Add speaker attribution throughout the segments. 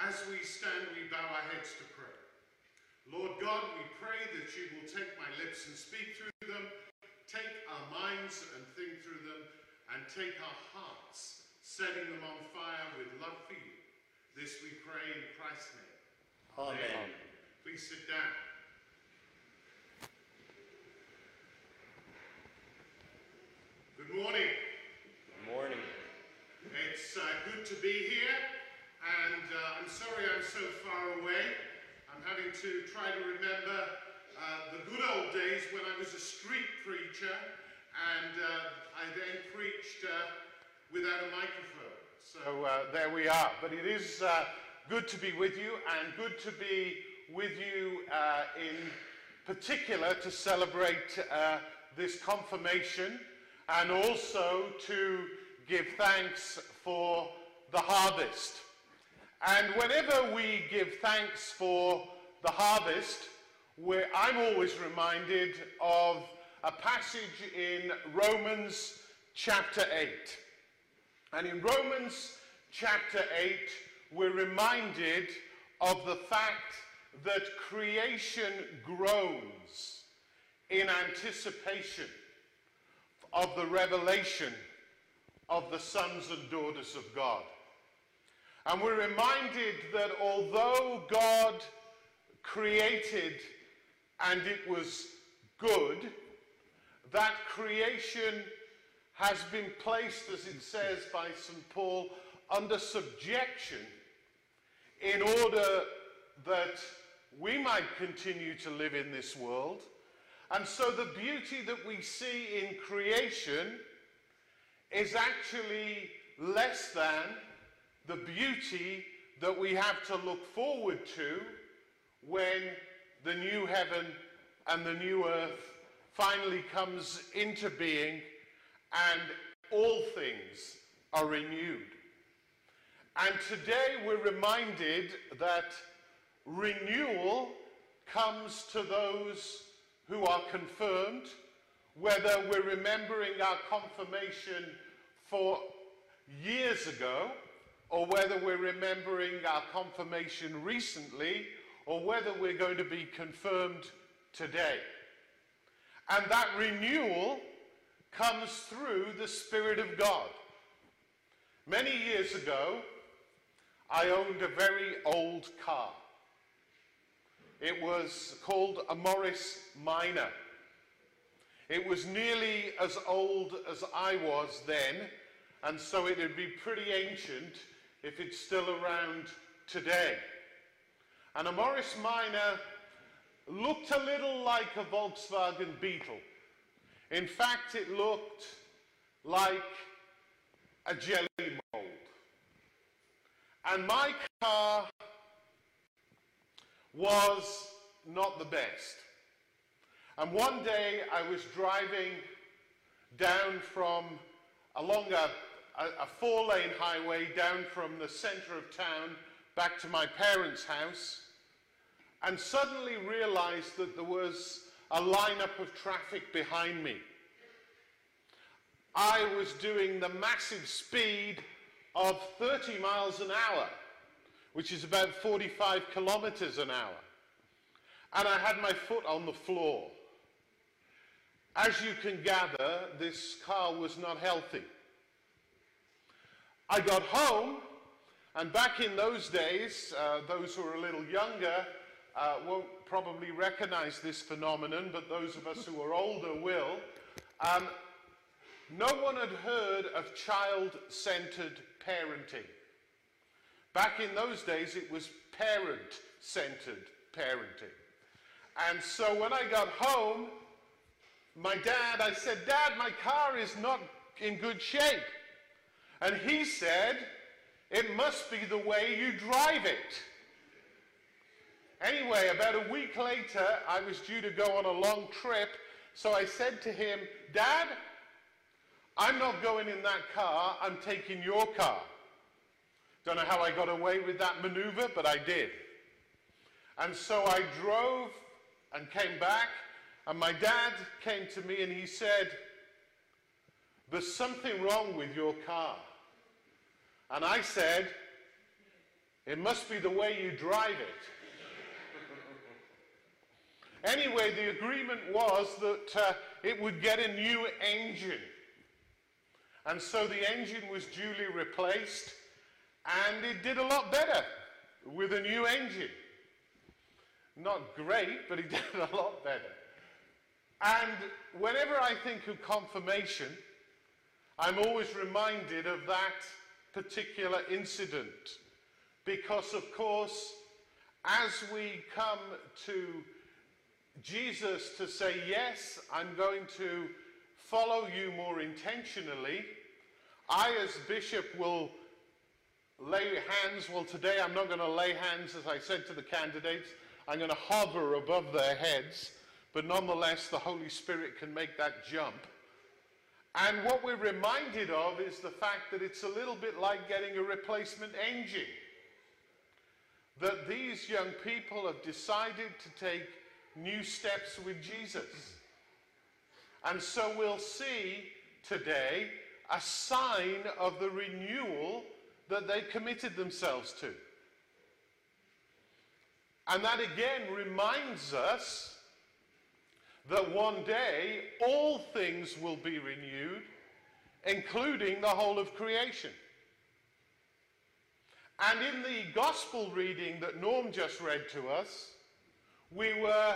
Speaker 1: As we stand, we bow our heads to pray. Lord God, we pray that you will take my lips and speak through them, take our minds and think through them, and take our hearts, setting them on fire with love for you. This we pray in Christ's name.
Speaker 2: Amen.
Speaker 1: Please sit down. Good morning.
Speaker 2: Good morning.
Speaker 1: It's uh, good to be here, uh, I'm sorry I'm so far away. I'm having to try to remember uh, the good old days when I was a street preacher, and uh, I then preached uh, without a microphone. So uh, there we are. But it is good to be with you, and good to be with you in particular to celebrate this confirmation and also to give thanks for the harvest. And whenever we give thanks for the harvest, I'm always reminded of a passage in Romans chapter 8. And in Romans chapter 8, we're reminded of the fact that creation groans in anticipation of the revelation of the sons and daughters of God. And we're reminded that although God created and it was good, that creation has been placed, as it says by St. Paul, under subjection in order that we might continue to live in this world. And so the beauty that we see in creation is actually less than the beauty that we have to look forward to when the new heaven and the new earth finally comes into being and all things are renewed. And today we're reminded that renewal comes to those who are confirmed, whether we're remembering our confirmation for years ago, or whether we're remembering our confirmation recently, or whether we're going to be confirmed today. And that renewal comes through the Spirit of God. Many years ago, I owned a very old car. It was called a Morris Minor. It was nearly as old as I was then, and so it would be pretty ancient if it's still around today. And a Morris Minor looked a little like a Volkswagen Beetle. In fact, it looked like a jelly mold. And my car was not the best. And one day I was driving down from along a, a, a four lane highway down from the center of town back to my parents' house and suddenly realized that there was a lineup of traffic behind me. I was doing the massive speed of 30 miles an hour which is about 45 kilometers an hour. And I had my foot on the floor. As you can gather, this car was not healthy. I got home, and back in those days, uh, those who are a little younger uh, won't probably recognize this phenomenon, but those of us who are older will. Um, no one had heard of child centered parenting. Back in those days, it was parent centered parenting. And so when I got home, my dad, I said, Dad, my car is not in good shape. And he said, It must be the way you drive it. Anyway, about a week later, I was due to go on a long trip. So I said to him, Dad, I'm not going in that car, I'm taking your car. Don't know how I got away with that maneuver, but I did. And so I drove and came back, and my dad came to me and he said, There's something wrong with your car. And I said, It must be the way you drive it. anyway, the agreement was that uh, it would get a new engine. And so the engine was duly replaced, and it did a lot better with a new engine. Not great, but it did a lot better. And whenever I think of confirmation, I'm always reminded of that particular incident. Because, of course, as we come to Jesus to say, Yes, I'm going to follow you more intentionally, I, as bishop, will lay hands. Well, today I'm not going to lay hands, as I said to the candidates. I'm going to hover above their heads, but nonetheless, the Holy Spirit can make that jump. And what we're reminded of is the fact that it's a little bit like getting a replacement engine. That these young people have decided to take new steps with Jesus. And so we'll see today a sign of the renewal that they committed themselves to. And that again reminds us that one day all things will be renewed, including the whole of creation. And in the gospel reading that Norm just read to us, we were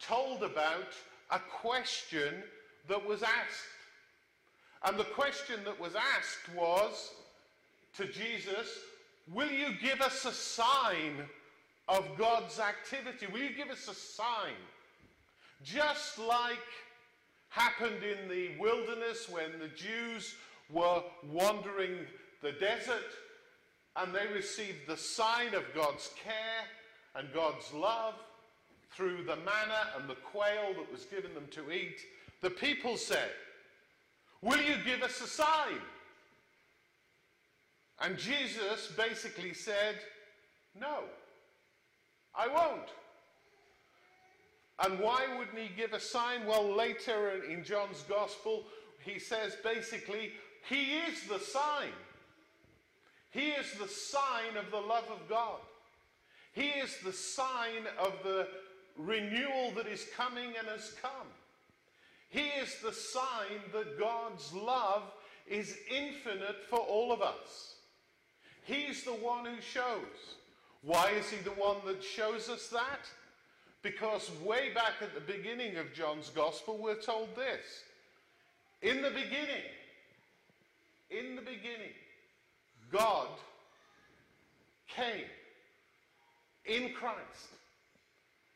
Speaker 1: told about a question that was asked. And the question that was asked was to Jesus, Will you give us a sign of God's activity? Will you give us a sign? Just like happened in the wilderness when the Jews were wandering the desert and they received the sign of God's care and God's love through the manna and the quail that was given them to eat, the people said, Will you give us a sign? And Jesus basically said, No, I won't. And why wouldn't he give a sign? Well, later in John's Gospel, he says basically, he is the sign. He is the sign of the love of God. He is the sign of the renewal that is coming and has come. He is the sign that God's love is infinite for all of us. He's the one who shows. Why is he the one that shows us that? Because way back at the beginning of John's Gospel, we're told this. In the beginning, in the beginning, God came in Christ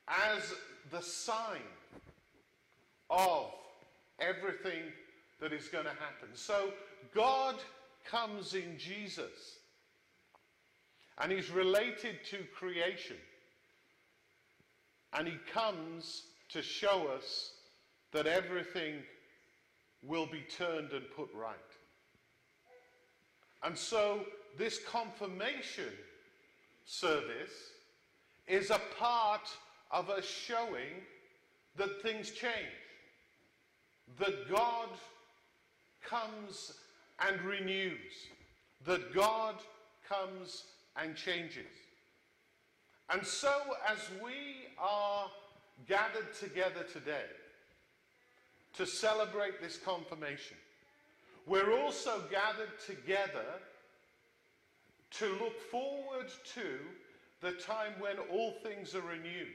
Speaker 1: as the sign of everything that is going to happen. So God comes in Jesus and he's related to creation. And he comes to show us that everything will be turned and put right. And so this confirmation service is a part of us showing that things change, that God comes and renews, that God comes and changes. And so, as we are gathered together today to celebrate this confirmation, we're also gathered together to look forward to the time when all things are renewed.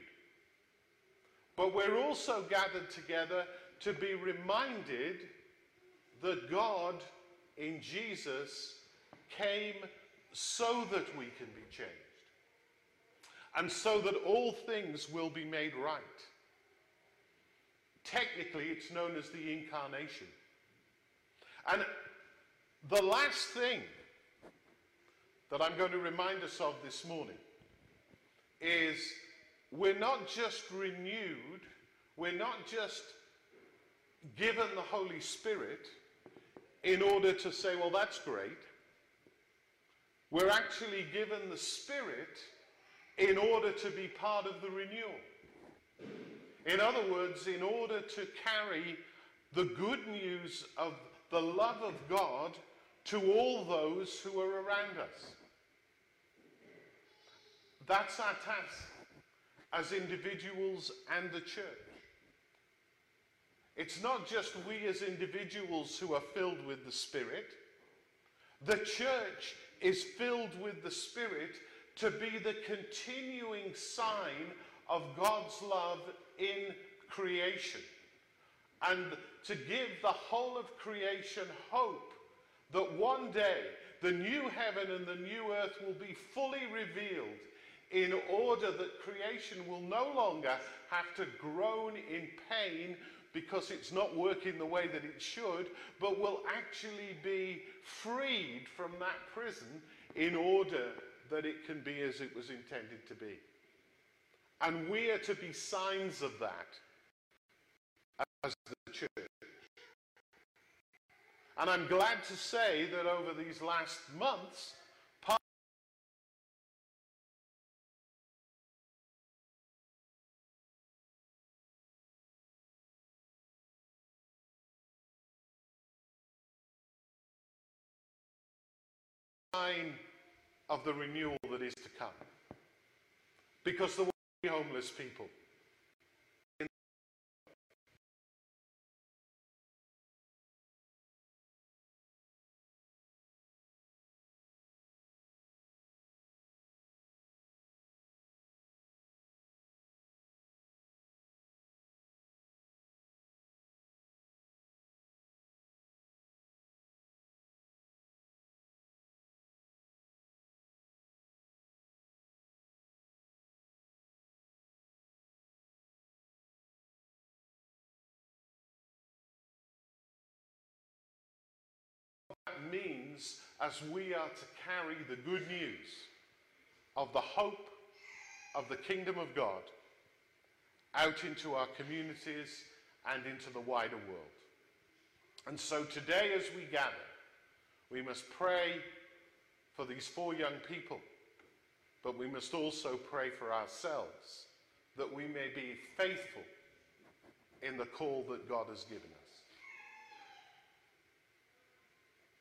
Speaker 1: But we're also gathered together to be reminded that God in Jesus came so that we can be changed and so that all things will be made right. Technically, it's known as the incarnation. And the last thing that I'm going to remind us of this morning is we're not just renewed, we're not just given the Holy Spirit in order to say, well, that's great. We're actually given the Spirit in order to be part of the renewal. In other words, in order to carry the good news of the love of God to all those who are around us. That's our task as individuals and the church. It's not just we as individuals who are filled with the Spirit. The church is filled with the Spirit to be the continuing sign of God's love in creation. And to give the whole of creation hope that one day the new heaven and the new earth will be fully revealed in order that creation will no longer have to groan in pain because it's not working the way that it should, but will actually be freed from that prison in order that it can be as it was intended to be. And we are to be signs of that as the church. And I'm glad to say that over these last months, sign of the renewal that is to come. Because there will be homeless people. Means as we are to carry the good news of the hope of the kingdom of God out into our communities and into the wider world. And so today, as we gather, we must pray for these four young people, but we must also pray for ourselves that we may be faithful in the call that God has given us.